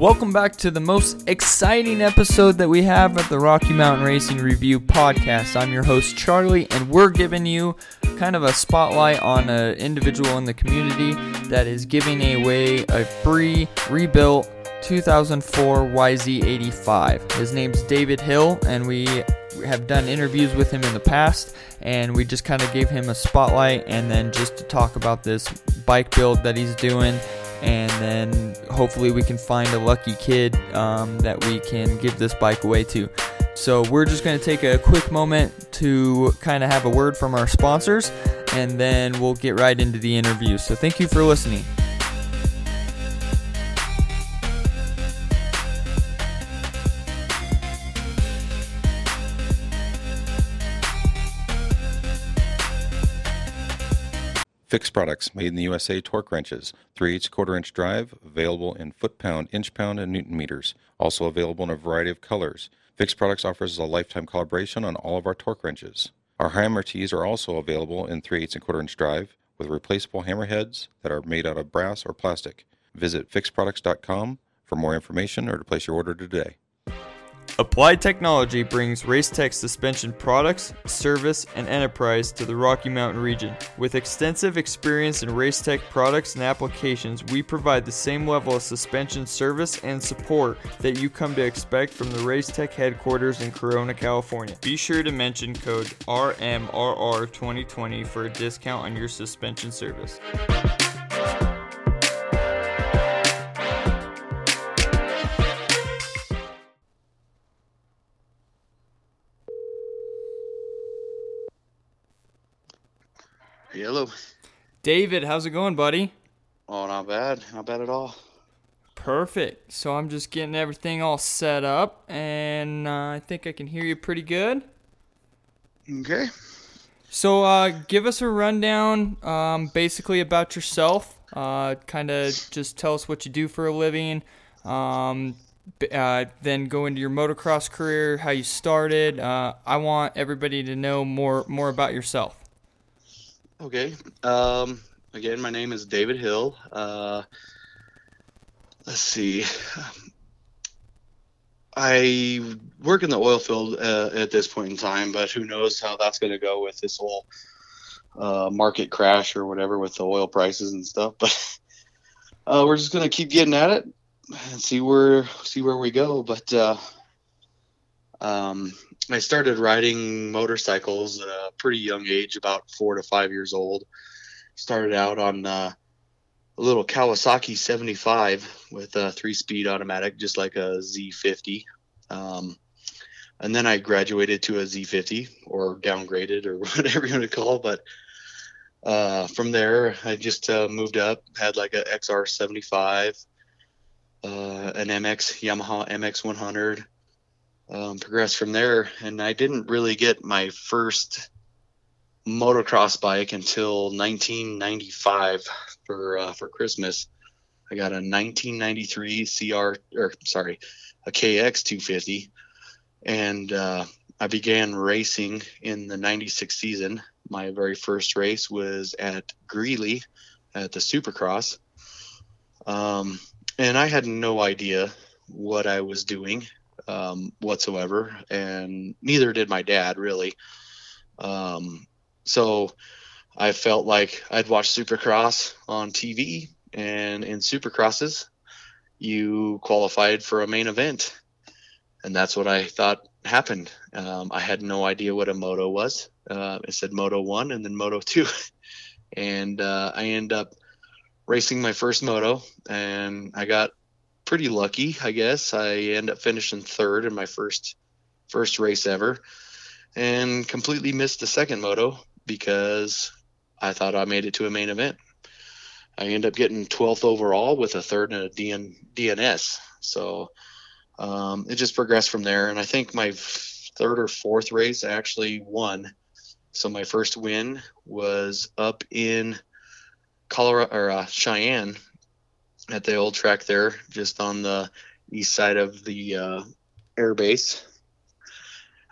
Welcome back to the most exciting episode that we have at the Rocky Mountain Racing Review podcast. I'm your host, Charlie, and we're giving you kind of a spotlight on an individual in the community that is giving away a free rebuilt 2004 YZ85. His name's David Hill, and we have done interviews with him in the past, and we just kind of gave him a spotlight and then just to talk about this bike build that he's doing and then hopefully we can find a lucky kid um, that we can give this bike away to. So we're just going to take a quick moment to kind of have a word from our sponsors, and then we'll get right into the interview. So thank you for listening. Fixed products made in the USA torque wrenches, 3 8 quarter inch drive, available in foot pound, inch pound, and newton meters. Also available in a variety of colors. Fixed Products offers a lifetime calibration on all of our torque wrenches. Our hammer tees are also available in 3 8 and quarter inch drive with replaceable hammer heads that are made out of brass or plastic. Visit fixedproducts.com for more information or to place your order today. Applied Technology brings Racetech suspension products, service, and enterprise to the Rocky Mountain region. With extensive experience in Racetech products and applications, we provide the same level of suspension service and support that you come to expect from the Racetech headquarters in Corona, California. Be sure to mention code RMRR2020 for a discount on your suspension service. Hello. David, how's it going, buddy? Oh, not bad. Not bad at all. Perfect. So I'm just getting everything all set up, and uh, I think I can hear you pretty good. Okay. So uh, give us a rundown, um, basically about yourself. Uh, kind of just tell us what you do for a living. Um, uh, then go into your motocross career, how you started. Uh, I want everybody to know more more about yourself. Okay. Um, again, my name is David Hill. Uh, let's see. I work in the oil field uh, at this point in time, but who knows how that's going to go with this whole uh, market crash or whatever with the oil prices and stuff. But uh, we're just going to keep getting at it and see where see where we go. But uh, um, I started riding motorcycles at a pretty young age, about four to five years old. Started out on uh, a little Kawasaki 75 with a three speed automatic, just like a Z50. Um, and then I graduated to a Z50 or downgraded or whatever you want to call it. But uh, from there, I just uh, moved up, had like a XR75, uh, an MX, Yamaha MX100 um, progressed from there. And I didn't really get my first motocross bike until 1995 for uh, for Christmas. I got a 1993 CR or sorry, a KX 250, and uh, I began racing in the 96 season. My very first race was at Greeley at the Supercross. Um, and I had no idea what I was doing um, whatsoever, and neither did my dad really. Um, so I felt like I'd watched Supercross on TV, and in Supercrosses, you qualified for a main event, and that's what I thought happened. Um, I had no idea what a moto was. Uh, it said Moto One and then Moto Two, and uh, I end up racing my first moto, and I got pretty lucky, I guess. I end up finishing third in my first first race ever, and completely missed the second moto because I thought I made it to a main event. I end up getting 12th overall with a third and a DN, DNS. So um, it just progressed from there. And I think my third or fourth race I actually won. So my first win was up in Colorado or uh, Cheyenne at the old track there, just on the east side of the uh, air base.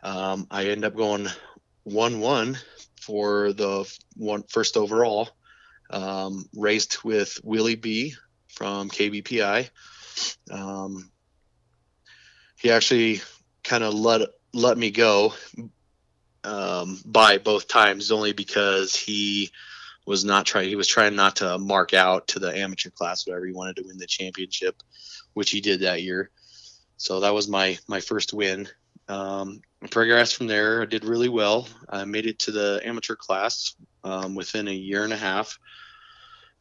Um, I end up going one-one for the one first overall. Um, raced with Willie B from KBPI, Um, he actually kind of let let me go um, by both times only because he was not trying he was trying not to mark out to the amateur class whatever he wanted to win the championship which he did that year. So that was my my first win. Um, progressed from there. I did really well. I made it to the amateur class um, within a year and a half.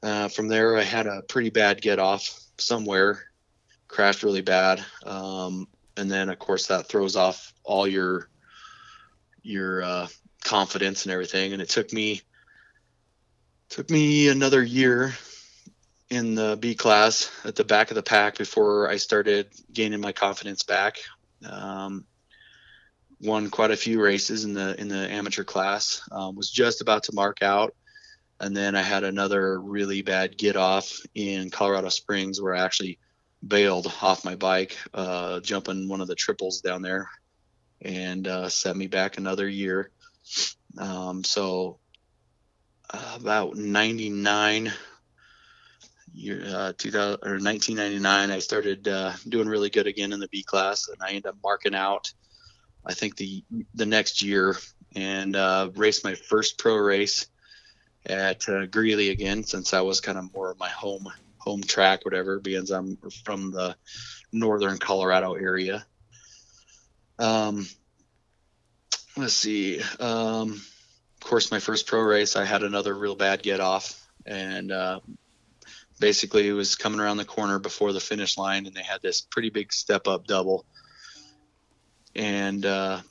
Uh, from there i had a pretty bad get off somewhere crashed really bad. Um, and then of course that throws off all your your uh, confidence and everything. And it took me took me another year in the B class at the back of the pack before I started gaining my confidence back. Um, won quite a few races in the in the amateur class. Um, was just about to mark out, and then I had another really bad get off in Colorado Springs where I actually bailed off my bike, uh, jumping one of the triples down there, and uh, set me back another year. Um, so about 99 year uh, 2000 or 1999 i started uh, doing really good again in the b class and i ended up marking out i think the the next year and uh, raced my first pro race at uh, greeley again since that was kind of more of my home home track whatever because i'm from the northern colorado area. Um let's see um of course, my first pro race, I had another real bad get off, and uh, basically it was coming around the corner before the finish line, and they had this pretty big step up double, and uh,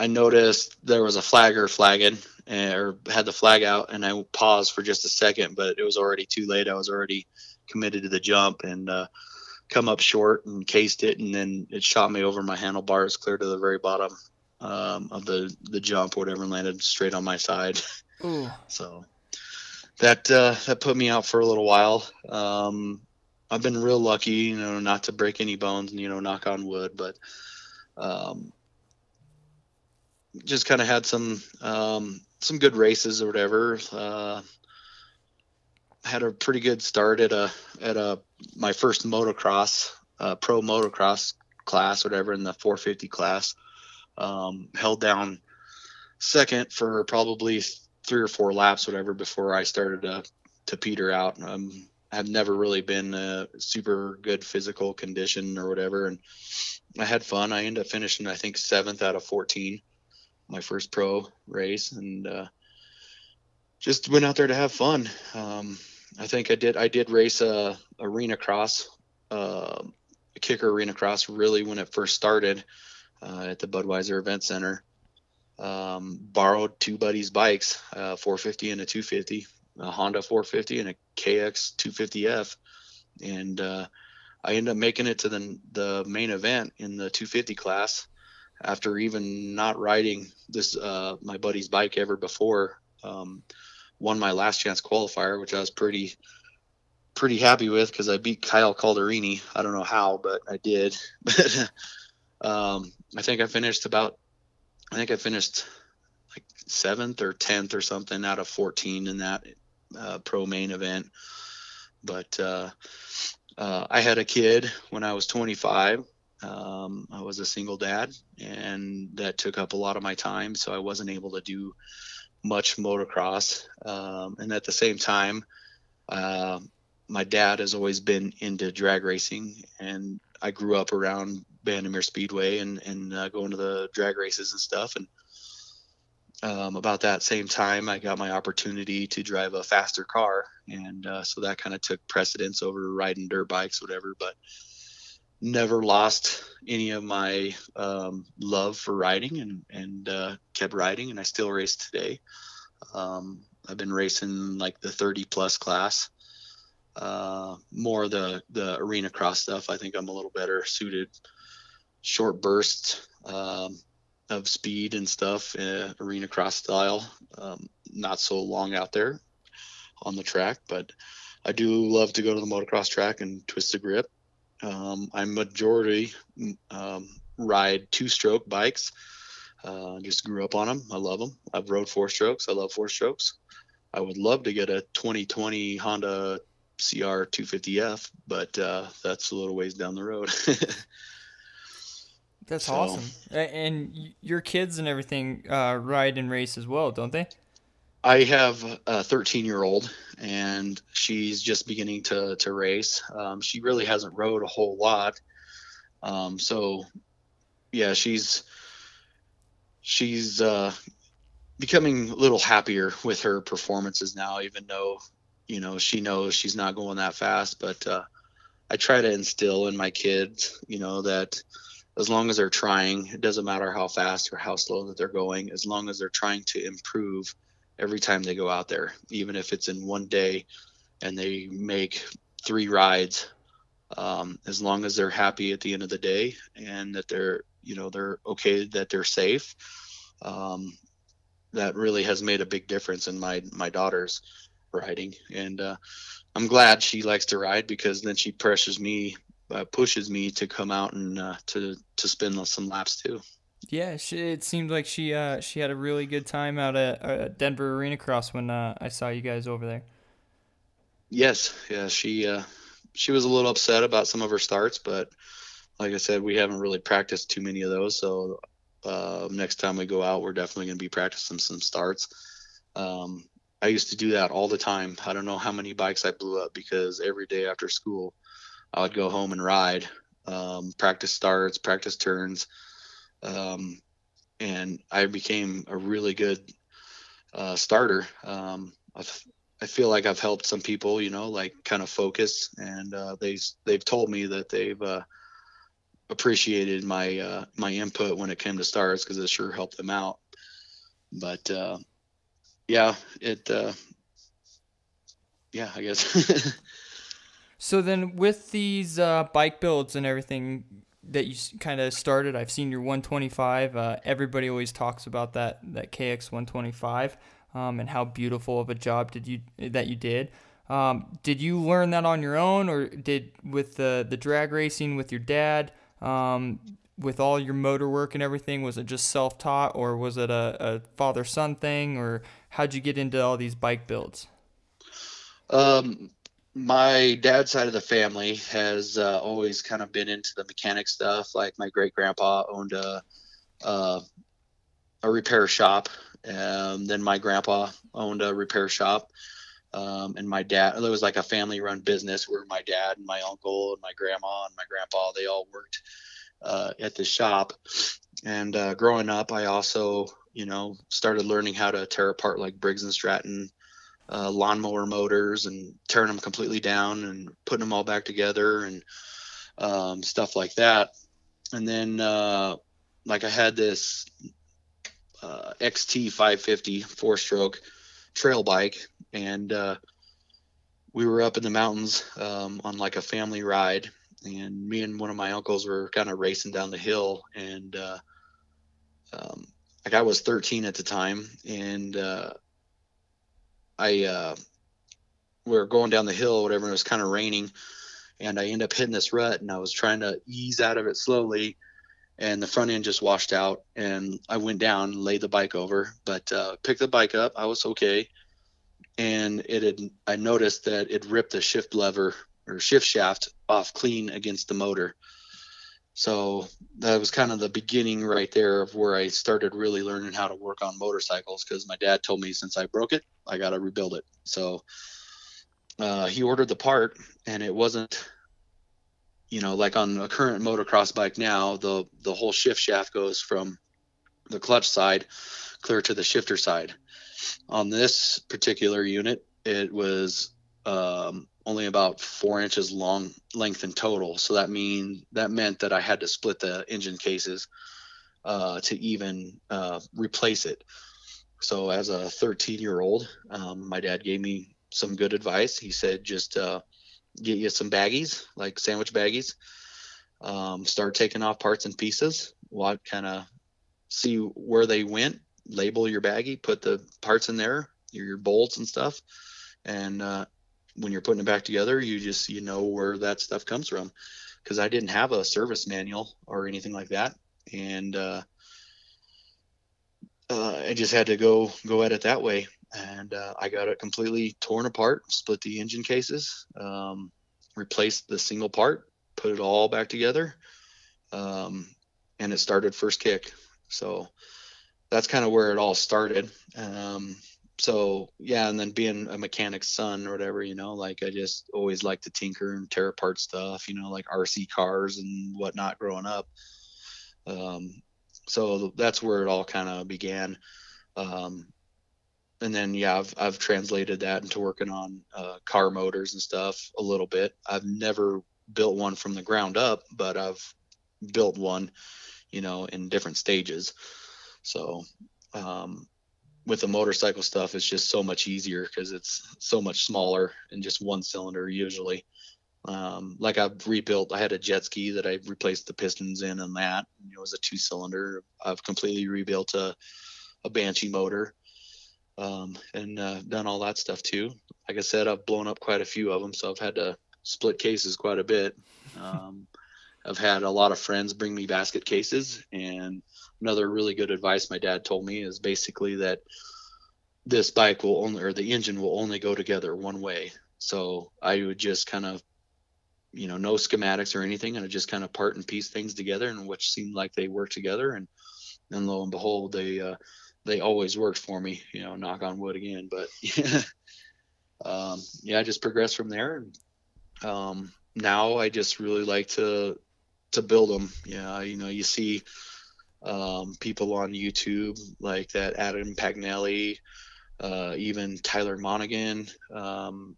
I noticed there was a flagger flagging, or had the flag out, and I paused for just a second, but it was already too late. I was already committed to the jump, and uh, come up short and cased it, and then it shot me over my handlebars clear to the very bottom um, of the the jump, or whatever, and landed straight on my side. Ooh. so that uh, that put me out for a little while. Um, I've been real lucky, you know, not to break any bones, and you know, knock on wood, but um, just kind of had some um, some good races or whatever. Uh, had a pretty good start at a at a my first motocross uh, pro motocross class, whatever, in the 450 class um, held down second for probably three or four laps, whatever, before I started to, to peter out. Um, I've never really been a super good physical condition or whatever, and I had fun. I ended up finishing, I think, seventh out of 14, my first pro race, and uh, just went out there to have fun. Um, I think I did. I did race a arena cross, uh, a Kicker arena cross, really when it first started uh, at the Budweiser Event Center. Um, borrowed two buddies' bikes, a 450 and a 250, a Honda 450 and a KX 250F, and uh, I ended up making it to the the main event in the 250 class after even not riding this uh, my buddy's bike ever before. Um, won my last chance qualifier, which I was pretty pretty happy with because I beat Kyle Calderini. I don't know how, but I did. um, I think I finished about, I think I finished like seventh or tenth or something out of 14 in that uh, pro main event. But uh, uh, I had a kid when I was 25. Um, I was a single dad, and that took up a lot of my time, so I wasn't able to do much motocross. Um, and at the same time, uh, my dad has always been into drag racing, and I grew up around Bandimere Speedway and and uh, going to the drag races and stuff. And um, about that same time, I got my opportunity to drive a faster car, and uh, so that kind of took precedence over riding dirt bikes, whatever. But never lost any of my um, love for riding, and and uh, kept riding, and I still race today. Um, I've been racing like the 30 plus class. Uh, more the the arena cross stuff. I think I'm a little better suited short bursts um, of speed and stuff, uh, arena cross style. Um, not so long out there on the track, but I do love to go to the motocross track and twist the grip. Um, I majority um, ride two-stroke bikes. Uh, just grew up on them. I love them. I've rode four strokes. I love four strokes. I would love to get a 2020 Honda CR 250F, but uh, that's a little ways down the road. that's so. awesome. And your kids and everything uh, ride and race as well, don't they? I have a 13 year old, and she's just beginning to to race. Um, she really hasn't rode a whole lot, um, so yeah, she's she's uh, becoming a little happier with her performances now, even though you know she knows she's not going that fast. But uh, I try to instill in my kids, you know, that as long as they're trying, it doesn't matter how fast or how slow that they're going, as long as they're trying to improve every time they go out there, even if it's in one day and they make three rides. Um, as long as they're happy at the end of the day and that they're you know they're okay that they're safe um, that really has made a big difference in my my daughter's riding and uh, i'm glad she likes to ride because then she pressures me uh, pushes me to come out and uh, to to spin some laps too yeah she, it seemed like she uh, she had a really good time out at uh, denver arena cross when uh, i saw you guys over there yes yeah she she was a little upset about some of her starts but like I said, we haven't really practiced too many of those. So uh, next time we go out, we're definitely going to be practicing some starts. Um, I used to do that all the time. I don't know how many bikes I blew up because every day after school, I would go home and ride, um, practice starts, practice turns, um, and I became a really good uh, starter. Um, i feel like I've helped some people, you know, like kind of focus, and uh, they they've told me that they've uh, appreciated my uh, my input when it came to stars because it sure helped them out. But uh, yeah, it uh, yeah, I guess. so then, with these uh, bike builds and everything that you kind of started, I've seen your 125. Uh, everybody always talks about that that KX 125 um, and how beautiful of a job did you that you did. Um, did you learn that on your own, or did with the the drag racing with your dad? um, with all your motor work and everything? Was it just self taught or was it a, a father son thing or how'd you get into all these bike builds? Um, my dad's side of the family has uh, always kind of been into the mechanic stuff. Like my great grandpa owned a, uh, a repair shop. Um, then my grandpa owned a repair shop. Um, and my dad, it was like a family run business where my dad and my uncle and my grandma and my grandpa, they all worked uh, at the shop. And uh, growing up, I also, you know, started learning how to tear apart like Briggs and Stratton uh, lawnmower motors and tearing them completely down and putting them all back together and um, stuff like that. And then, uh, like, I had this uh, XT 550 four stroke trail bike and uh, we were up in the mountains um, on like a family ride and me and one of my uncles were kind of racing down the hill and uh, um, like i was 13 at the time and uh, i uh, we were going down the hill whatever and it was kind of raining and i end up hitting this rut and i was trying to ease out of it slowly and the front end just washed out and i went down laid the bike over but uh, picked the bike up i was okay and it had I noticed that it ripped the shift lever or shift shaft off clean against the motor. So that was kind of the beginning right there of where I started really learning how to work on motorcycles because my dad told me since I broke it, I got to rebuild it. So uh, he ordered the part, and it wasn't, you know, like on a current motocross bike now, the the whole shift shaft goes from the clutch side clear to the shifter side. On this particular unit, it was um, only about four inches long length in total. So that mean that meant that I had to split the engine cases uh, to even uh, replace it. So as a 13 year old, um, my dad gave me some good advice. He said just uh, get you some baggies, like sandwich baggies. Um, start taking off parts and pieces. What kind of see where they went label your baggie, put the parts in there, your, your bolts and stuff, and uh, when you're putting it back together, you just you know where that stuff comes from. Because I didn't have a service manual or anything like that, and uh, uh, I just had to go go at it that way. and uh, I got it completely torn apart, split the engine cases, um, replaced the single part, put it all back together, um, and it started first kick. So that's kind of where it all started. Um, so yeah, and then being a mechanic's son or whatever, you know, like I just always like to tinker and tear apart stuff, you know, like RC cars and whatnot growing up. Um, so that's where it all kind of began. Um, and then yeah, I've I've translated that into working on uh, car motors and stuff a little bit. I've never built one from the ground up, but I've built one, you know, in different stages. So um, with the motorcycle stuff, it's just so much easier because it's so much smaller and just one cylinder usually. Um, like I've rebuilt, I had a jet ski that I replaced the pistons in and that it was a two cylinder. I've completely rebuilt a, a Banshee motor um, and uh, done all that stuff too. Like I said, I've blown up quite a few of them, so I've had to split cases quite a bit. Um, I've had a lot of friends bring me basket cases, and another really good advice my dad told me is basically that this bike will only, or the engine will only go together one way. So I would just kind of, you know, no schematics or anything, and I just kind of part and piece things together, and which seemed like they work together, and and lo and behold, they uh, they always worked for me. You know, knock on wood again, but um, yeah, I just progressed from there. And um, now I just really like to to build them. Yeah, you know, you see um, people on YouTube like that Adam Pagnelli, uh, even Tyler Monaghan. Um,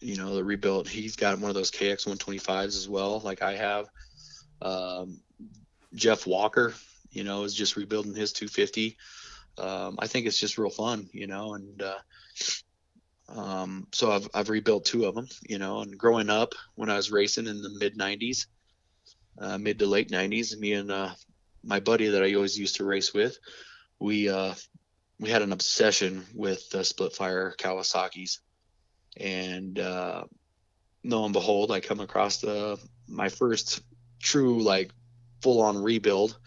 you know, the rebuilt. He's got one of those KX 125s as well, like I have. Um, Jeff Walker, you know, is just rebuilding his 250 um, I think it's just real fun, you know, and uh, um, so I've, I've rebuilt two of them, you know, and growing up when I was racing in the mid 90s, uh, mid to late 90s, me and uh, my buddy that I always used to race with, we uh, we had an obsession with the Splitfire Kawasaki's, and uh, lo and behold, I come across the my first true like full on rebuild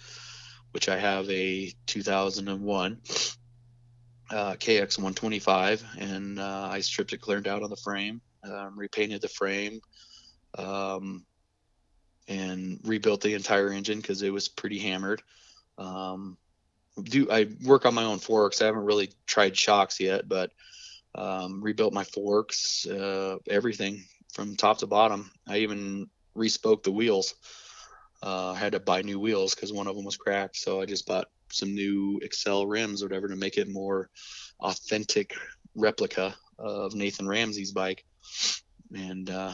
which I have a 2001 uh, KX 125, and uh, I stripped it cleared out on the frame, um, repainted the frame, um, and rebuilt the entire engine because it was pretty hammered. Um, do I work on my own forks? I haven't really tried shocks yet, but um, rebuilt my forks, uh, everything from top to bottom. I even respoke the wheels uh, I had to buy new wheels because one of them was cracked. So I just bought some new Excel rims or whatever to make it more authentic replica of Nathan Ramsey's bike. And uh,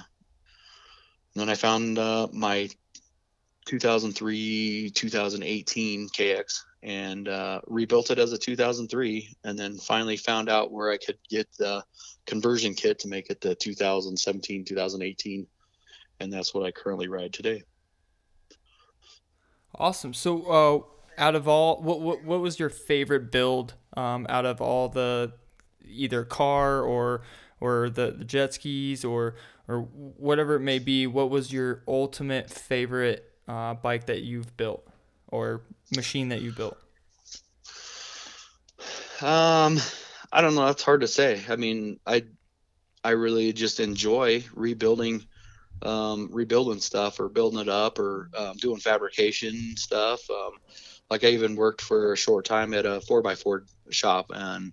then I found uh, my 2003 2018 KX and uh, rebuilt it as a 2003 and then finally found out where I could get the conversion kit to make it the 2017 2018 and that's what I currently ride today. Awesome. So, uh, out of all, what, what what was your favorite build um, out of all the either car or or the, the jet skis or or whatever it may be? What was your ultimate favorite uh, bike that you've built or machine that you built? Um, I don't know. That's hard to say. I mean, I I really just enjoy rebuilding um, rebuilding stuff or building it up or um, doing fabrication stuff. Um, like I even worked for a short time at a four by four shop and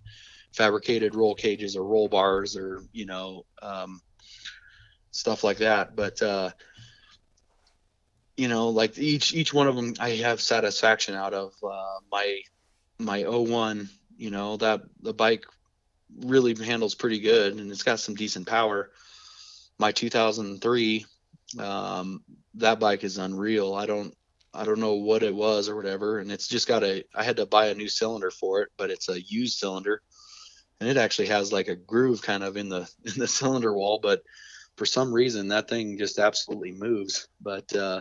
fabricated roll cages or roll bars or you know um, stuff like that. But uh, you know, like each each one of them, I have satisfaction out of uh, my my 01. You know that the bike really handles pretty good and it's got some decent power my 2003 um, that bike is unreal i don't i don't know what it was or whatever and it's just got a i had to buy a new cylinder for it but it's a used cylinder and it actually has like a groove kind of in the in the cylinder wall but for some reason that thing just absolutely moves but uh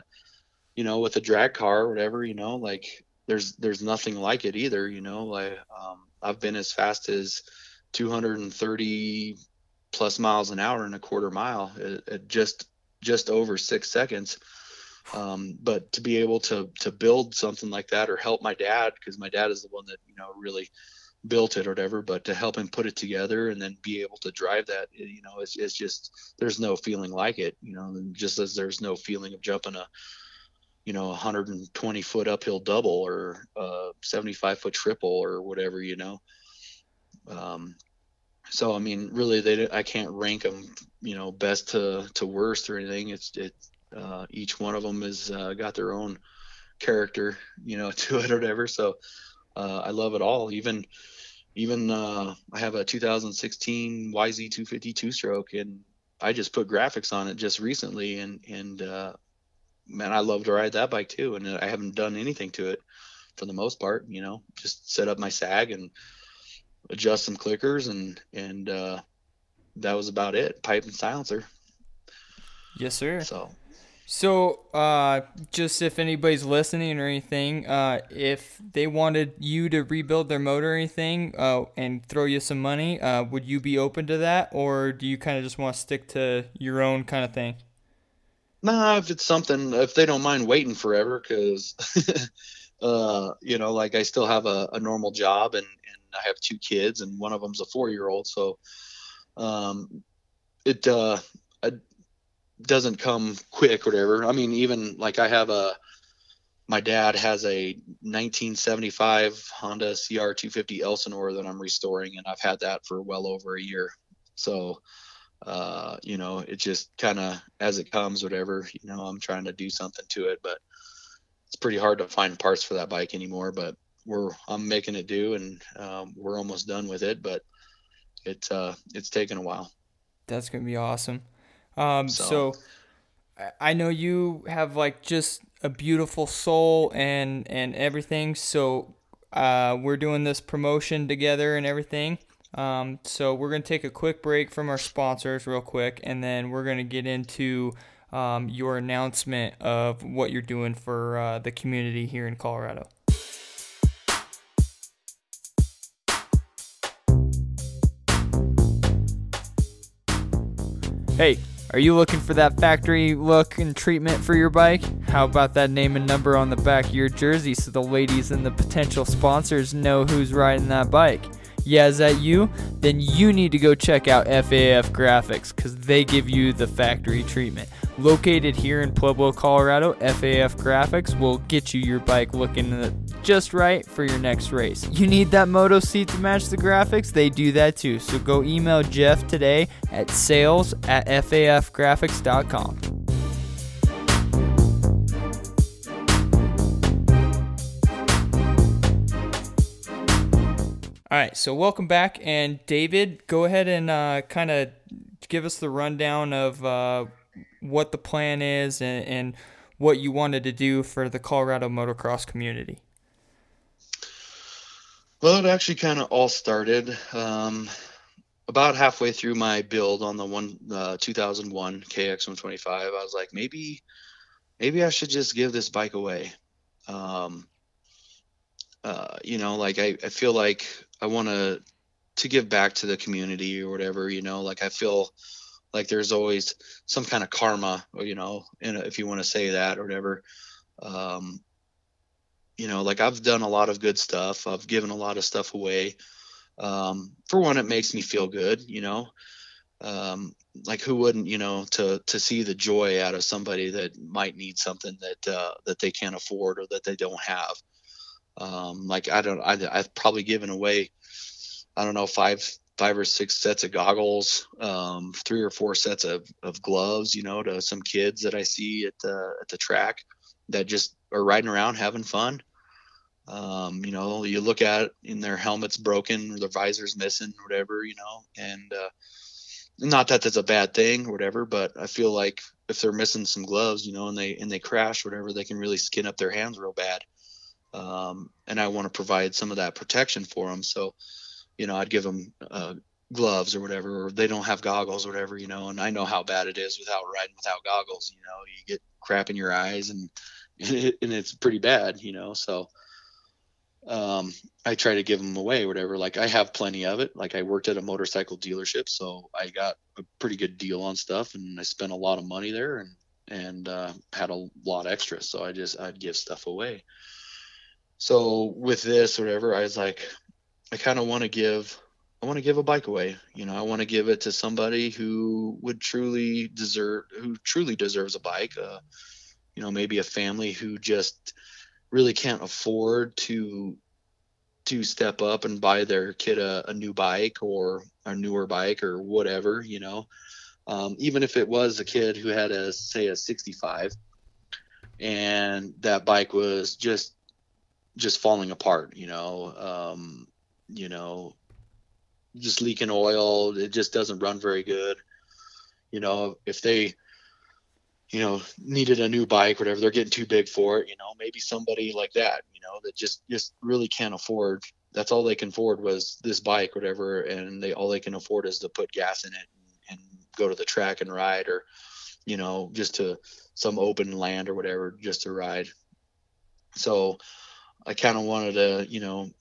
you know with a drag car or whatever you know like there's there's nothing like it either you know like um, i've been as fast as 230 plus miles an hour in a quarter mile at, at just just over six seconds. Um, but to be able to to build something like that or help my dad because my dad is the one that you know really built it or whatever, but to help him put it together and then be able to drive that, you know, it's, it's just there's no feeling like it, you know, just as there's no feeling of jumping a you know 120 foot uphill double or a 75 foot triple or whatever, you know. Um, so I mean, really, they I can't rank them, you know, best to to worst or anything. It's it uh, each one of them has uh, got their own character, you know, to it or whatever. So uh, I love it all. Even even uh, I have a 2016 YZ250 two stroke, and I just put graphics on it just recently, and and uh, man, I love to ride that bike too. And I haven't done anything to it for the most part. You know, just set up my sag and adjust some clickers, and and uh, that was about it. Pipe and silencer. Yes, sir. So so, uh, just if anybody's listening or anything, uh, if they wanted you to rebuild their motor or anything, uh, and throw you some money, uh, would you be open to that, or do you kind of just want to stick to your own kind of thing? Nah, if it's something, if they don't mind waiting forever, because, uh, you know, like I still have a, a normal job and, and I have two kids, and one of them's a four year old, so, um, it, uh, doesn't come quick or whatever. I mean, even like I have a, my dad has a 1975 Honda CR 250 Elsinore that I'm restoring, and I've had that for well over a year. So, uh, you know, it just kind of as it comes, whatever. You know, I'm trying to do something to it, but it's pretty hard to find parts for that bike anymore. But we're I'm making it do, and um, we're almost done with it. But it's uh, it's taken a while. That's gonna be awesome. Um, so. so I know you have like just a beautiful soul and and everything. So uh, we're doing this promotion together and everything. Um, so we're gonna take a quick break from our sponsors real quick, and then we're gonna get into um, your announcement of what you're doing for uh, the community here in Colorado. Hey, are you looking for that factory look and treatment for your bike? How about that name and number on the back of your jersey so the ladies and the potential sponsors know who's riding that bike? Yeah, is that you? Then you need to go check out FAF Graphics because they give you the factory treatment. Located here in Pueblo, Colorado, FAF Graphics will get you your bike looking uh, just right for your next race. You need that moto seat to match the graphics? They do that too. So go email Jeff today at sales at fafgraphics.com. All right, so welcome back. And David, go ahead and uh, kind of give us the rundown of uh, what the plan is and, and what you wanted to do for the Colorado motocross community. Well, it actually kind of all started um, about halfway through my build on the one uh, 2001 KX125. I was like, maybe, maybe I should just give this bike away. Um, uh, you know, like I, I feel like I want to to give back to the community or whatever. You know, like I feel like there's always some kind of karma or you know if you want to say that or whatever. Um, you know like i've done a lot of good stuff. I've given a lot of stuff away. Um, for one it makes me feel good you know? Um, like who wouldn't you know to to see the joy out of somebody that might need something that uh, that they can't afford or that they don't have um, like i don't I, i've probably given away i don't know five five or six sets of goggles, um, three or four sets of, of gloves, you know, to some kids that I see at the at the track that just are riding around having fun. Um, you know, you look at it and their helmets broken or their visors missing, or whatever, you know, and uh, not that that's a bad thing or whatever, but I feel like if they're missing some gloves, you know, and they and they crash, whatever, they can really skin up their hands real bad. Um, and I want to provide some of that protection for them. So, you know, I'd give them uh, gloves or whatever, or they don't have goggles or whatever, you know, and I know how bad it is without riding without goggles, you know, you get crap in your eyes and, and, it's pretty bad, you know, so, um, I try to give them away, whatever. Like I have plenty of it. Like I worked at a motorcycle dealership, so I got a pretty good deal on stuff, and I spent a lot of money there, and and uh, had a lot extra. So I just I'd give stuff away. So with this, or whatever, I was like, I kind of want to give I want to give a bike away. You know, I want to give it to somebody who would truly deserve who truly deserves a bike. Uh, you know, maybe a family who just really can't afford to to step up and buy their kid a, a new bike or a newer bike or whatever. You know, um, even if it was a kid who had a say a 65 and that bike was just just falling apart. You know, um, you know, just leaking oil. It just doesn't run very good. You know, if they, you know, needed a new bike, whatever, they're getting too big for it. You know, maybe somebody like that, you know, that just just really can't afford. That's all they can afford was this bike, whatever, and they all they can afford is to put gas in it and, and go to the track and ride, or you know, just to some open land or whatever, just to ride. So I kind of wanted to, you know,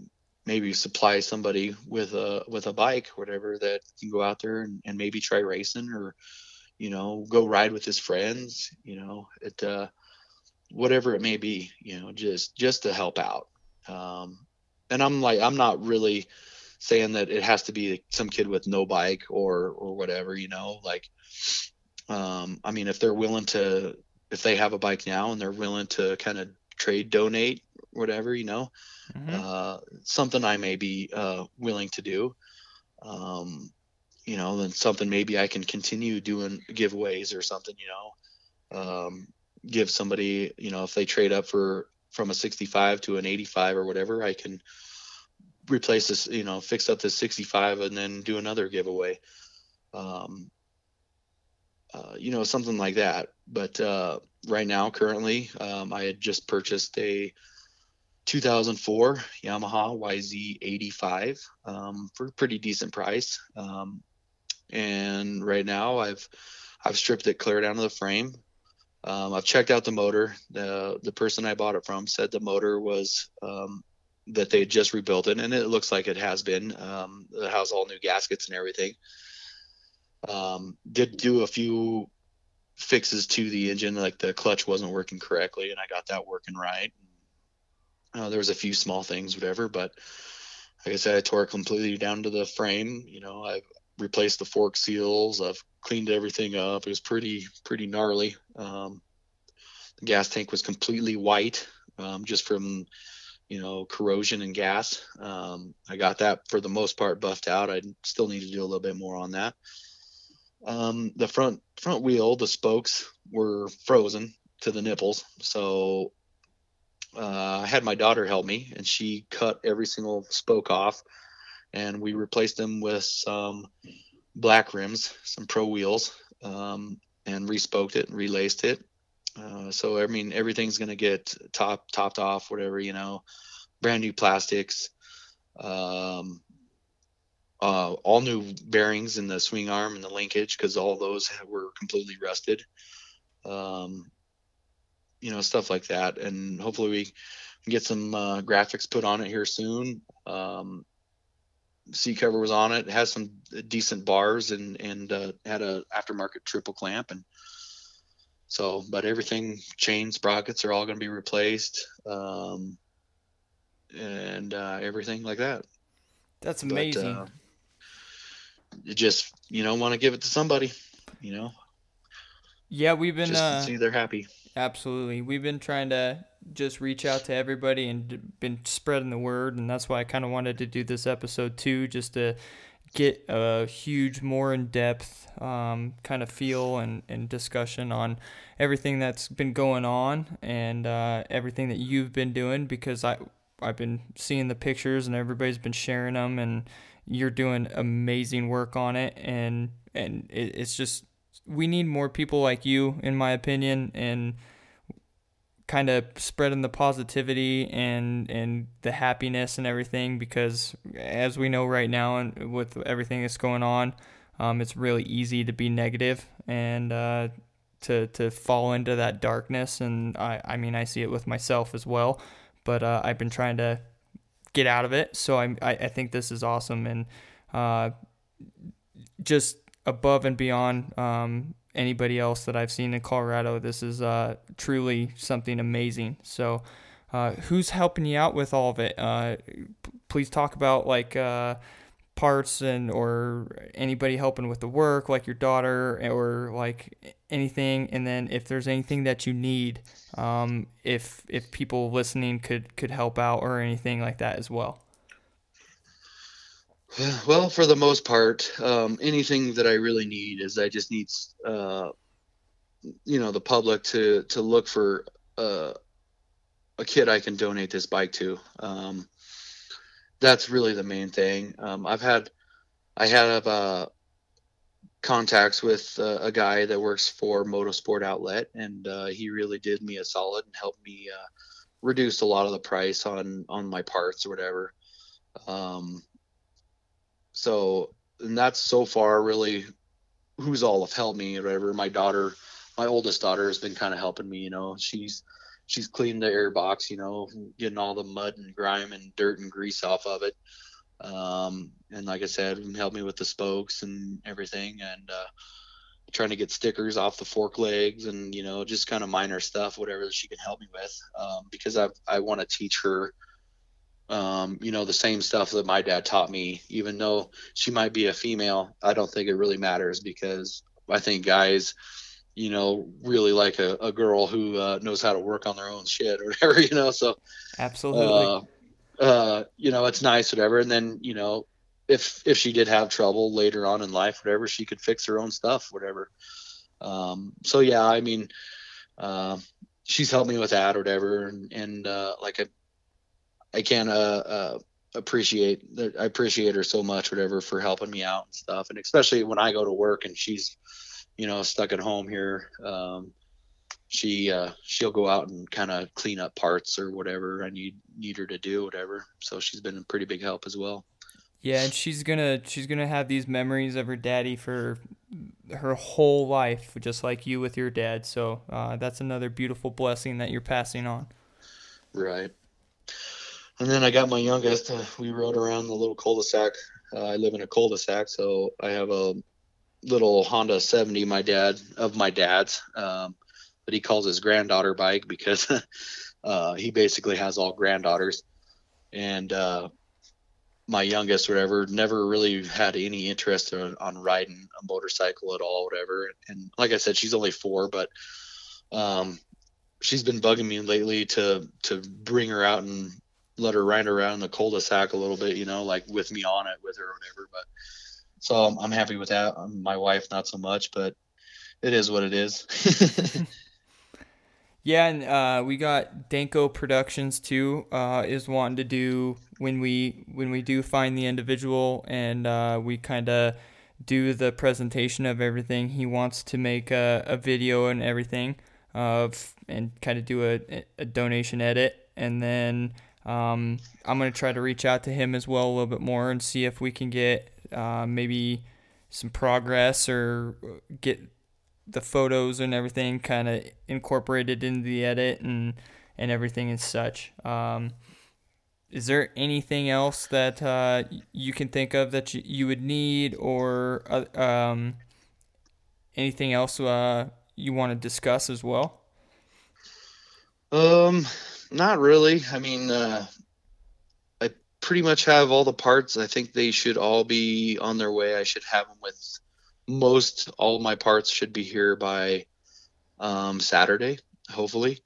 maybe supply somebody with a with a bike whatever that can go out there and, and maybe try racing or you know go ride with his friends you know it uh whatever it may be you know just just to help out. Um and i'm like i'm not really saying that it has to be some kid with no bike or or whatever you know like um i mean if they're willing to if they have a bike now and they're willing to kind of trade donate whatever you know mm-hmm. uh, something I may be uh, willing to do. Um, you know, then something maybe I can continue doing giveaways or something. You know, um, give somebody, you know, if they trade up for from a 65 to an 85 or whatever, I can replace this, you know, fix up this 65 and then do another giveaway. Um, uh, you know, something like that. But uh, right now, currently, um, I had just purchased a 2004 Yamaha YZ85 um, for a pretty decent price. Um, and right now I've I've stripped it clear down to the frame. Um, I've checked out the motor. The the person I bought it from said the motor was um, that they had just rebuilt it, and it looks like it has been. Um, it has all new gaskets and everything. Um, did do a few fixes to the engine, like the clutch wasn't working correctly, and I got that working right. Uh, there was a few small things, whatever, but like I said, I tore it completely down to the frame. You know, I replaced the fork seals. I've cleaned everything up. It was pretty pretty gnarly. Um, the gas tank was completely white, um, just from you know corrosion and gas. Um, I got that for the most part buffed out. I still need to do a little bit more on that. Um, the front front wheel, the spokes were frozen to the nipples, so uh, I had my daughter help me, and she cut every single spoke off, and we replaced them with some black rims, some pro wheels, um, and respoked it and relaced it. Uh, so I mean, everything's gonna get top topped off, whatever you know, brand new plastics, um, uh, all new bearings in the swing arm and the linkage because all those were completely rusted. Um, you know stuff like that. And hopefully we can get some uh, graphics put on it here soon. Um, seat cover was on it. it has some decent bars and and uh, had a aftermarket triple clamp. And so but everything chain sprockets are all going to be replaced. Um, and uh, everything like that. That's amazing. but, uh, you just you know want to give it to somebody you know? Yeah we've been just uh, see they're happy Absolutely. We've been trying to just reach out to everybody and been spreading the word, and that's why I kind of wanted to do this episode too, just to get a huge, more in depth um, kind of feel and, and discussion on everything that's been going on and uh, everything that you've been doing because I I've been seeing the pictures and everybody's been sharing them and you're doing amazing work on it and and it, it's just we need more people like you, in my opinion, and kind of spreading the positivity and and the happiness and everything because as we know right now and with everything that's going on um, it's really easy to be negative and uh, to to fall into that darkness and I, I mean I see it with myself as well but uh, I've been trying to get out of it so I, I, I think this is awesome and uh, just above and beyond um, anybody else that I've seen in Colorado. This is uh, truly something amazing. So, uh, who's helping you out with all of it? Uh, please please talk about like uh, parts and or anybody helping with the work, like your daughter or like anything. And then if there's anything that you need, um, if if people listening could could help out or anything like that as well. Well, for the most part, um, anything that I really need is I just need, uh, you know, the public to to look for uh, a kid I can donate this bike to. Um, that's really the main thing. Um, I've had, I have uh, contacts with uh, a guy that works for Motorsport Outlet, and uh, he really did me a solid and helped me uh, reduce a lot of the price on on my parts or whatever. Um, so, and that's so far really who's all have helped me or whatever. My daughter, my oldest daughter, has been kind of helping me. You know, she's she's cleaned the air box, you know, getting all the mud and grime and dirt and grease off of it. Um, and like I said, helped me with the spokes and everything, and uh, trying to get stickers off the fork legs, and you know, just kind of minor stuff, whatever she can help me with, um, because I I want to teach her, um, you know, the same stuff that my dad taught me. Even though she might be a female, I don't think it really matters because I think guys you know, really like a, a girl who uh, knows how to work on their own shit or whatever, you know. So absolutely, uh, uh, you know, it's nice, whatever. And then you know, if if she did have trouble later on in life, whatever, she could fix her own stuff, whatever. Um, so yeah, I mean, uh, she's helped me with that or whatever, and, and uh, like I, I can't uh, uh, appreciate I appreciate her so much, whatever, for helping me out and stuff, and especially when I go to work and she's you know, stuck at home here, um, she uh, she'll go out and kind of clean up parts or whatever I need need her to do, whatever. So she's been a pretty big help as well. Yeah, and she's gonna she's gonna have these memories of her daddy for her whole life, just like you with your dad. So uh, that's another beautiful blessing that you're passing on. Right. And then I got my youngest. Uh, we rode around the little cul-de-sac. Uh, I live in a cul-de-sac, so I have a little Honda 70 my dad of my dad's um, that he calls his granddaughter bike because uh, he basically has all granddaughters and uh, my youngest whatever never really had any interest on, on, riding a motorcycle at all whatever and like I said she's only four but um, she's been bugging me lately to to bring her out and let her ride around the cul-de-sac a little bit you know like with me on it with her or whatever but so I'm, I'm happy with that. Um, my wife, not so much, but it is what it is. yeah, and uh, we got Danko Productions too. Uh, is wanting to do when we when we do find the individual and uh, we kind of do the presentation of everything. He wants to make a, a video and everything of and kind of do a, a donation edit and then um, I'm gonna try to reach out to him as well a little bit more and see if we can get uh, maybe some progress or get the photos and everything kind of incorporated into the edit and and everything and such. Um, is there anything else that uh, you can think of that you, you would need or uh, um, anything else uh, you want to discuss as well? Um, not really. I mean, uh, I pretty much have all the parts. I think they should all be on their way. I should have them with most all my parts should be here by um, Saturday, hopefully.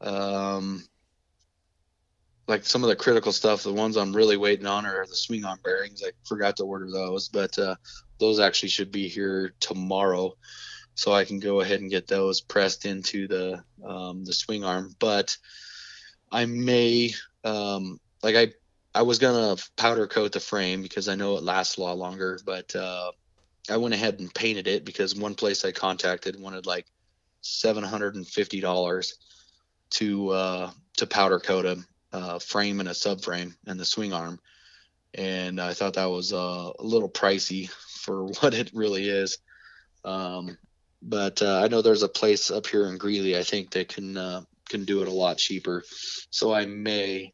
Um, like some of the critical stuff, the ones I'm really waiting on are the swing arm bearings. I forgot to order those, but uh, those actually should be here tomorrow, so I can go ahead and get those pressed into the um, the swing arm. But I may um, like I I was gonna powder coat the frame because I know it lasts a lot longer, but uh, I went ahead and painted it because one place I contacted wanted like seven hundred and fifty dollars to uh, to powder coat a uh, frame and a subframe and the swing arm, and I thought that was uh, a little pricey for what it really is. Um, but uh, I know there's a place up here in Greeley I think that can uh, can do it a lot cheaper, so I may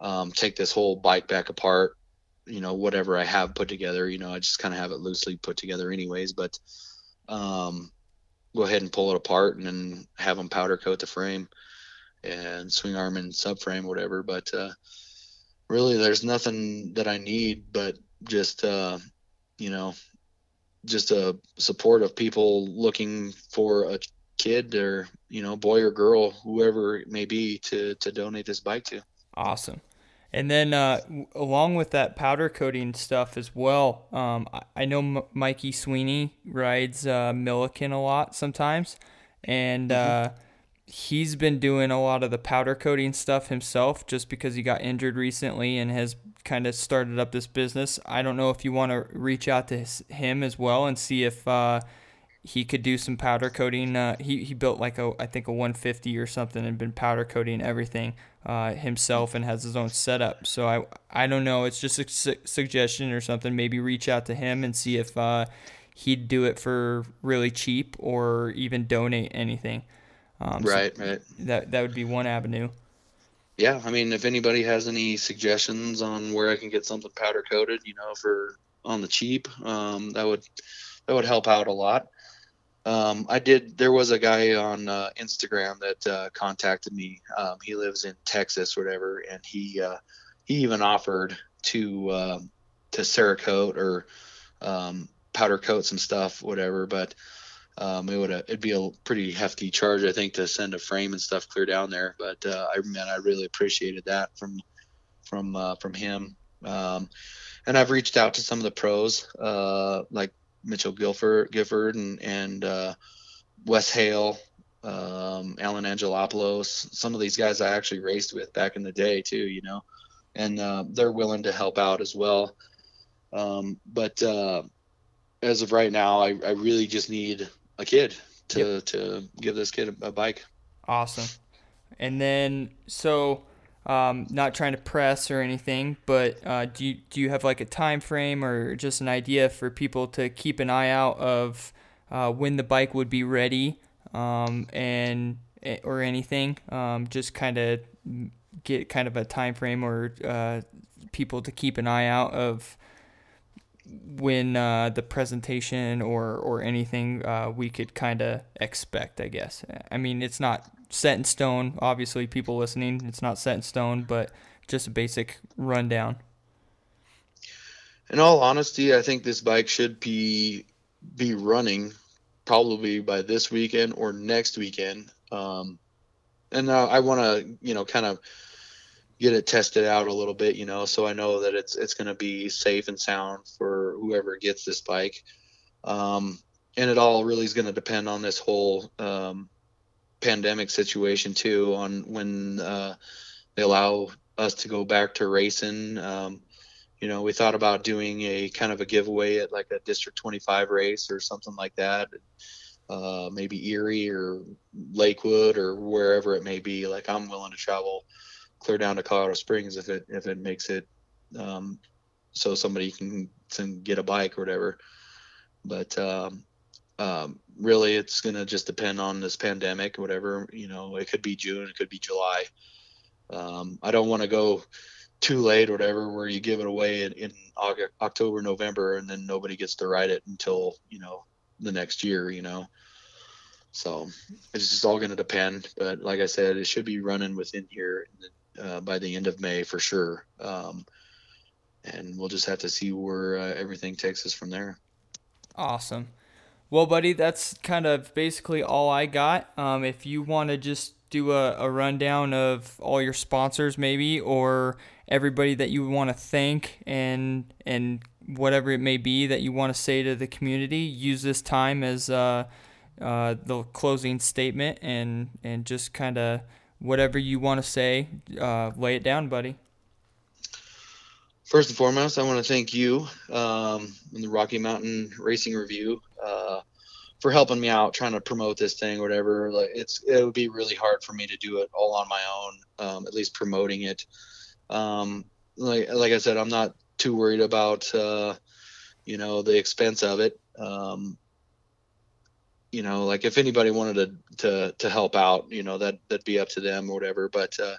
um, take this whole bike back apart you know whatever i have put together you know i just kind of have it loosely put together anyways but um, go ahead and pull it apart and then have them powder coat the frame and swing arm and subframe whatever but uh, really, there's nothing that I need but just uh, you know, just a support of people looking for a kid or you know, boy or girl, whoever it may be, to to donate this bike to. Awesome. And then, uh, along with that powder coating stuff as well, um, I, know M- Mikey Sweeney rides uh, Milliken a lot sometimes, and mm-hmm. uh, he's been doing a lot of the powder coating stuff himself just because he got injured recently and has kind of started up this business. I don't know if you want to reach out to his, him as well and see if uh, he could do some powder coating. Uh, he, he built like a I think a 150 or something and been powder coating everything uh, himself and has his own setup. So I I don't know. It's just a su- suggestion or something. Maybe reach out to him and see if uh, he'd do it for really cheap or even donate anything. Um, right, so right. That that would be one avenue. Yeah, I mean, if anybody has any suggestions on where I can get something powder coated, you know, for on the cheap, um, that would that would help out a lot. Um, I did. There was a guy on uh, Instagram that uh, contacted me. Um, he lives in Texas, whatever, and he uh, he even offered to um, to Cerakote or um, powder coat some stuff, whatever. But um, it would it'd be a pretty hefty charge, I think, to send a frame and stuff clear down there. But uh, I man, I really appreciated that from from uh, from him. Um, and I've reached out to some of the pros, uh, like Mitchell Gifford, Gifford and and uh, Wes Hale, um, Alan Angelopoulos. Some of these guys I actually raced with back in the day too, you know, and uh, they're willing to help out as well. Um, but uh, as of right now, I, I really just need a kid to yep. to give this kid a, a bike. Awesome. And then so um, not trying to press or anything, but uh, do you do you have like a time frame or just an idea for people to keep an eye out of uh, when the bike would be ready um, and eh, or anything? Um, just kind of get kind of a time frame or uh, people to keep an eye out of when uh, the presentation or or anything uh, we could kind of expect. I guess. I mean, it's not set in stone. Obviously, people listening, it's not set in stone, but just a basic rundown. In all honesty, I think this bike should be be running probably by this weekend or next weekend. Um, and uh, I want to, you know, kind of get it tested out a little bit, you know, so I know that it's it's going to be safe and sound for whoever gets this bike. Um, and it all really is going to depend on this whole um, pandemic situation too on when uh, they allow us to go back to racing. Um, you know, we thought about doing a kind of a giveaway at like a District 25 race or something like that. Uh, maybe Erie or Lakewood or wherever it may be. Like I'm willing to travel clear down to Colorado Springs if it if it makes it um, so somebody can, can get a bike or whatever. But um, um, really it's going to just depend on this pandemic whatever you know it could be june it could be july. Um, i don't want to go too late or whatever where you give it away in, in August, october november and then nobody gets to ride it until you know the next year you know? So it's just all going to depend but like i said it should be running within here uh, by the end of may for sure. Um, and we'll just have to see where uh, everything takes us from there. Awesome well, buddy, that's kind of basically all I got. Um, if you want to just do a, a rundown of all your sponsors, maybe, or everybody that you want to thank and and whatever it may be that you want to say to the community, use this time as uh, uh, the closing statement and and just kind of whatever you want to say, uh, lay it down, buddy. First and foremost, I want to thank you um, in the Rocky Mountain Racing Review uh, for helping me out trying to promote this thing or whatever. Like it's it would be really hard for me to do it all on my own. Um, at least promoting it. Um, like like I said, I'm not too worried about uh, you know the expense of it. Um, you know, like if anybody wanted to to to help out, you know that that'd be up to them or whatever. But uh,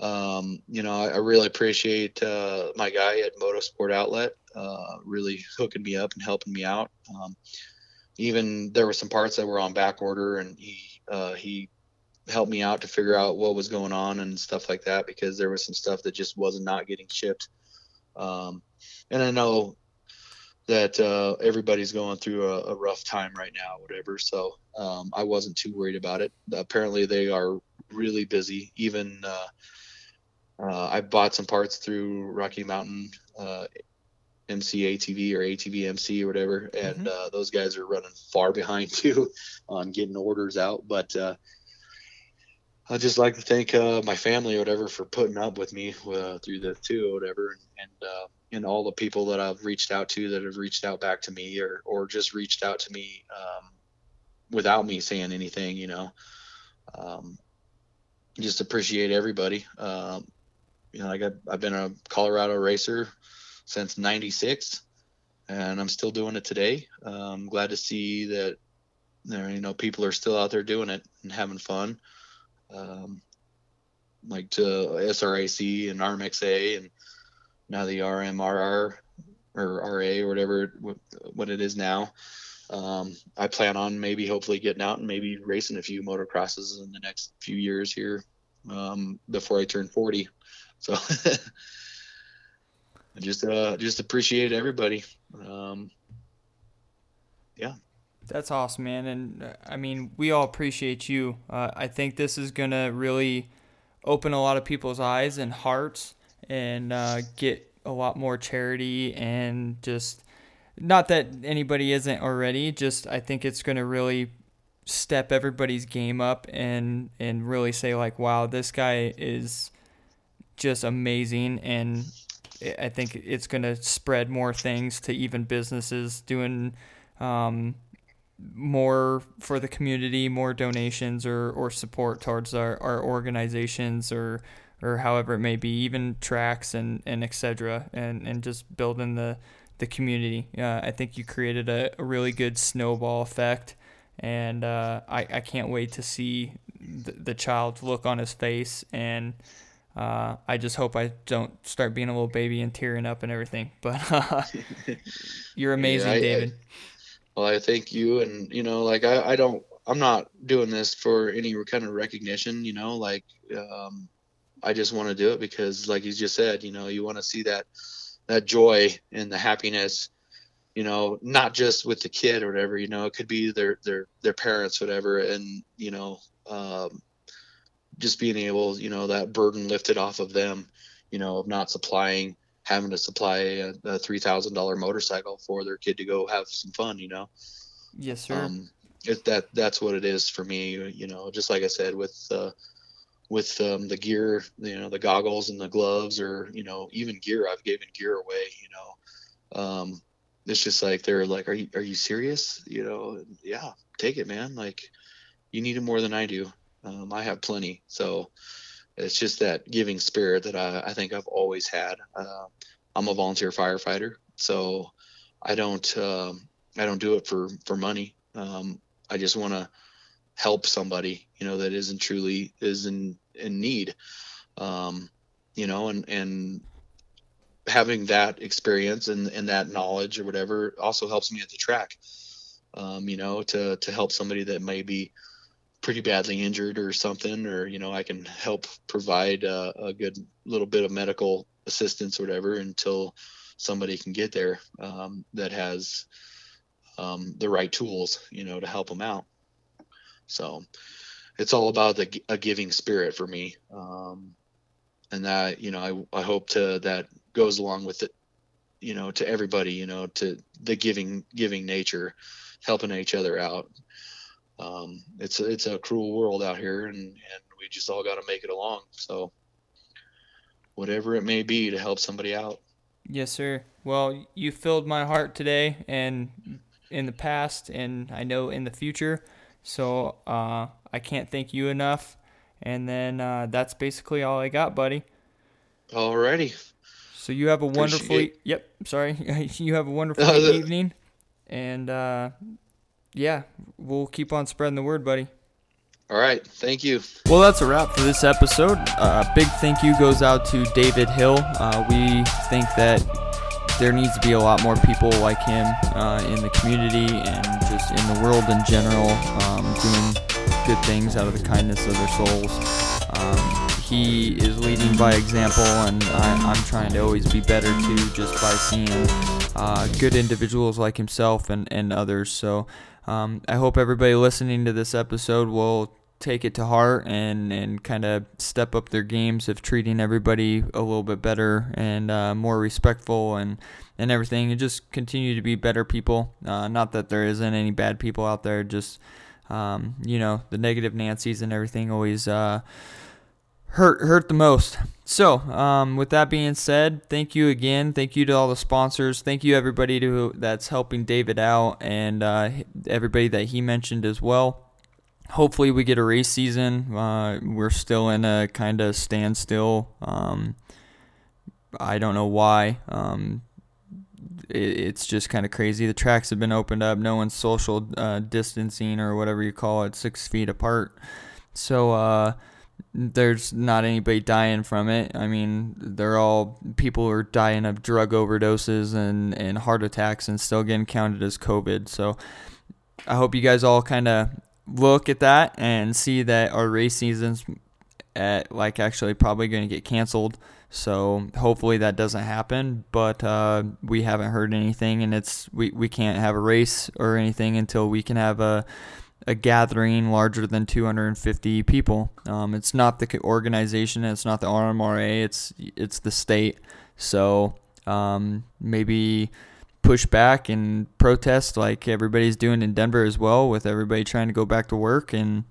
um, you know, I, I really appreciate uh, my guy at Motorsport Outlet uh, really hooking me up and helping me out. Um, even there were some parts that were on back order, and he uh, he helped me out to figure out what was going on and stuff like that because there was some stuff that just was not getting shipped. Um, and I know that uh, everybody's going through a, a, rough time right now, whatever. So um, I wasn't too worried about it. Apparently, they are really busy. Even uh, uh, I bought some parts through Rocky Mountain uh, MC ATV or ATV MC or whatever, and mm-hmm. Uh, those guys are running far behind too on getting orders out. But uh, I'd just like to thank my family or whatever for putting up with me through the two or whatever, and, and and all the people that I've reached out to that have reached out back to me or or just reached out to me um, without me saying anything, you know. Um, just appreciate everybody. Um, you know, like I've, I've been a Colorado racer since '96, and I'm still doing it today. I'm um, glad to see that there, you know, people are still out there doing it and having fun. Um, like to SRAC and RMXA and now the RMRR or RA or whatever what it is now. Um, I plan on maybe hopefully getting out and maybe racing a few motocrosses in the next few years here um, before I turn 40. So I just uh, just appreciate everybody. Um, yeah. That's awesome, man. And uh, I mean, we all appreciate you. Uh, I think this is going to really open a lot of people's eyes and hearts and uh, get a lot more charity and just not that anybody isn't already just i think it's going to really step everybody's game up and and really say like wow this guy is just amazing and i think it's going to spread more things to even businesses doing um, more for the community, more donations or, or support towards our, our organizations or or however it may be, even tracks and, and etc. and and just building the the community. Uh, I think you created a, a, really good snowball effect, and uh, I I can't wait to see the, the child's look on his face and. Uh, I just hope I don't start being a little baby and tearing up and everything. But uh, you're amazing, yeah, I, David. I, well, I thank you, and you know, like I, I don't, I'm not doing this for any kind of recognition. You know, like um, I just want to do it because, like you just said, you know, you want to see that that joy and the happiness, you know, not just with the kid or whatever. You know, it could be their their their parents, whatever, and you know, um, just being able, you know, that burden lifted off of them, you know, of not supplying having to supply a, a three thousand dollar motorcycle for their kid to go have some fun. You know. Yes, sir. Um, it, that that's what it is for me. You know, just like I said with uh, with um, the gear, you know, the goggles and the gloves, or you know, even gear. I've given gear away. You know, um, it's just like they're like, "Are you are you serious?" You know, yeah, take it, man. Like, you need it more than I do. Um, I have plenty, so it's just that giving spirit that I, I think I've always had. Uh, I'm a volunteer firefighter, so I don't um, I don't do it for for money. Um, I just want to help somebody, you know, that isn't truly is in in need. Um, you know, and and having that experience and, and that knowledge or whatever also helps me at the track. Um, you know, to to help somebody that may be pretty badly injured or something, or you know, I can help provide a, a good little bit of medical assistance or whatever until somebody can get there um, that has um, the right tools, you know, to help them out. So it's all about the, a giving spirit for me, um, and that you know, I I hope to that goes along with it, you know, to everybody, you know, to the giving giving nature, helping each other out um, it's a, it's a cruel world out here, and and we just all got to make it along. So whatever it may be to help somebody out. Yes, sir. Well, you filled my heart today, and in the past, and I know in the future. So uh, I can't thank you enough. And then uh, that's basically all I got, buddy. Alrighty. So you have a wonderful. Yep. Sorry. you have a wonderful evening, and uh, yeah, we'll keep on spreading the word, buddy. All right. Thank you. Well, that's a wrap for this episode. A uh, big thank you goes out to David Hill. Uh, we think that there needs to be a lot more people like him uh, in the community and just in the world in general, um, doing good things out of the kindness of their souls. Um, he is leading by example, and I, am trying to always be better too, just by seeing uh, good individuals like himself and, and others. So um, I hope everybody listening to this episode will take it to heart and, and kind of step up their games of treating everybody a little bit better and uh, more respectful and, and everything, and just continue to be better people. Uh, not that there isn't any bad people out there, just um, you know the negative Nancy's and everything always uh, hurt hurt the most. So, um, with that being said, thank you again. Thank you to all the sponsors. Thank you everybody to that's helping David out and uh, everybody that he mentioned as well. Hopefully, we get a race season. Uh, we're still in a kind of standstill. Um, I don't know why. Um, it, it's just kind of crazy. The tracks have been opened up. No one's social uh, distancing or whatever you call it, six feet apart. So, uh, there's not anybody dying from it. I mean, they're all people are dying of drug overdoses and, and heart attacks and still getting counted as COVID. So I hope you guys all kind of look at that and see that our race season's at like actually probably going to get canceled. So hopefully that doesn't happen, but uh, we haven't heard anything, and it's we, we can't have a race or anything until we can have a a gathering larger than 250 people. Um, it's not the organization, it's not the RMRA, it's it's the state. So um, maybe push back and protest like everybody's doing in Denver as well, with everybody trying to go back to work, and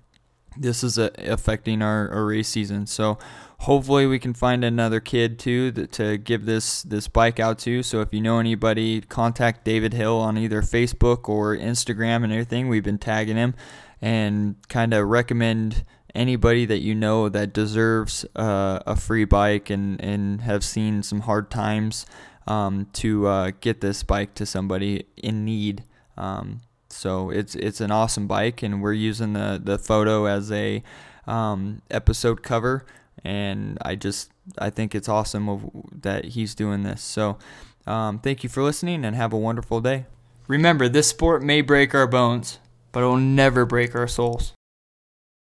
this is a, affecting our, our race season. So hopefully we can find another kid too to give this this bike out to. So if you know anybody, contact David Hill on either Facebook or Instagram and everything. We've been tagging him and kind of recommend anybody that you know that deserves uh, a free bike and and have seen some hard times um, to uh, get this bike to somebody in need. Um, so it's it's an awesome bike, and we're using the the photo as a um, episode cover and I just I think it's awesome that he's doing this. So um, thank you for listening and have a wonderful day. Remember, this sport may break our bones, but it will never break our souls.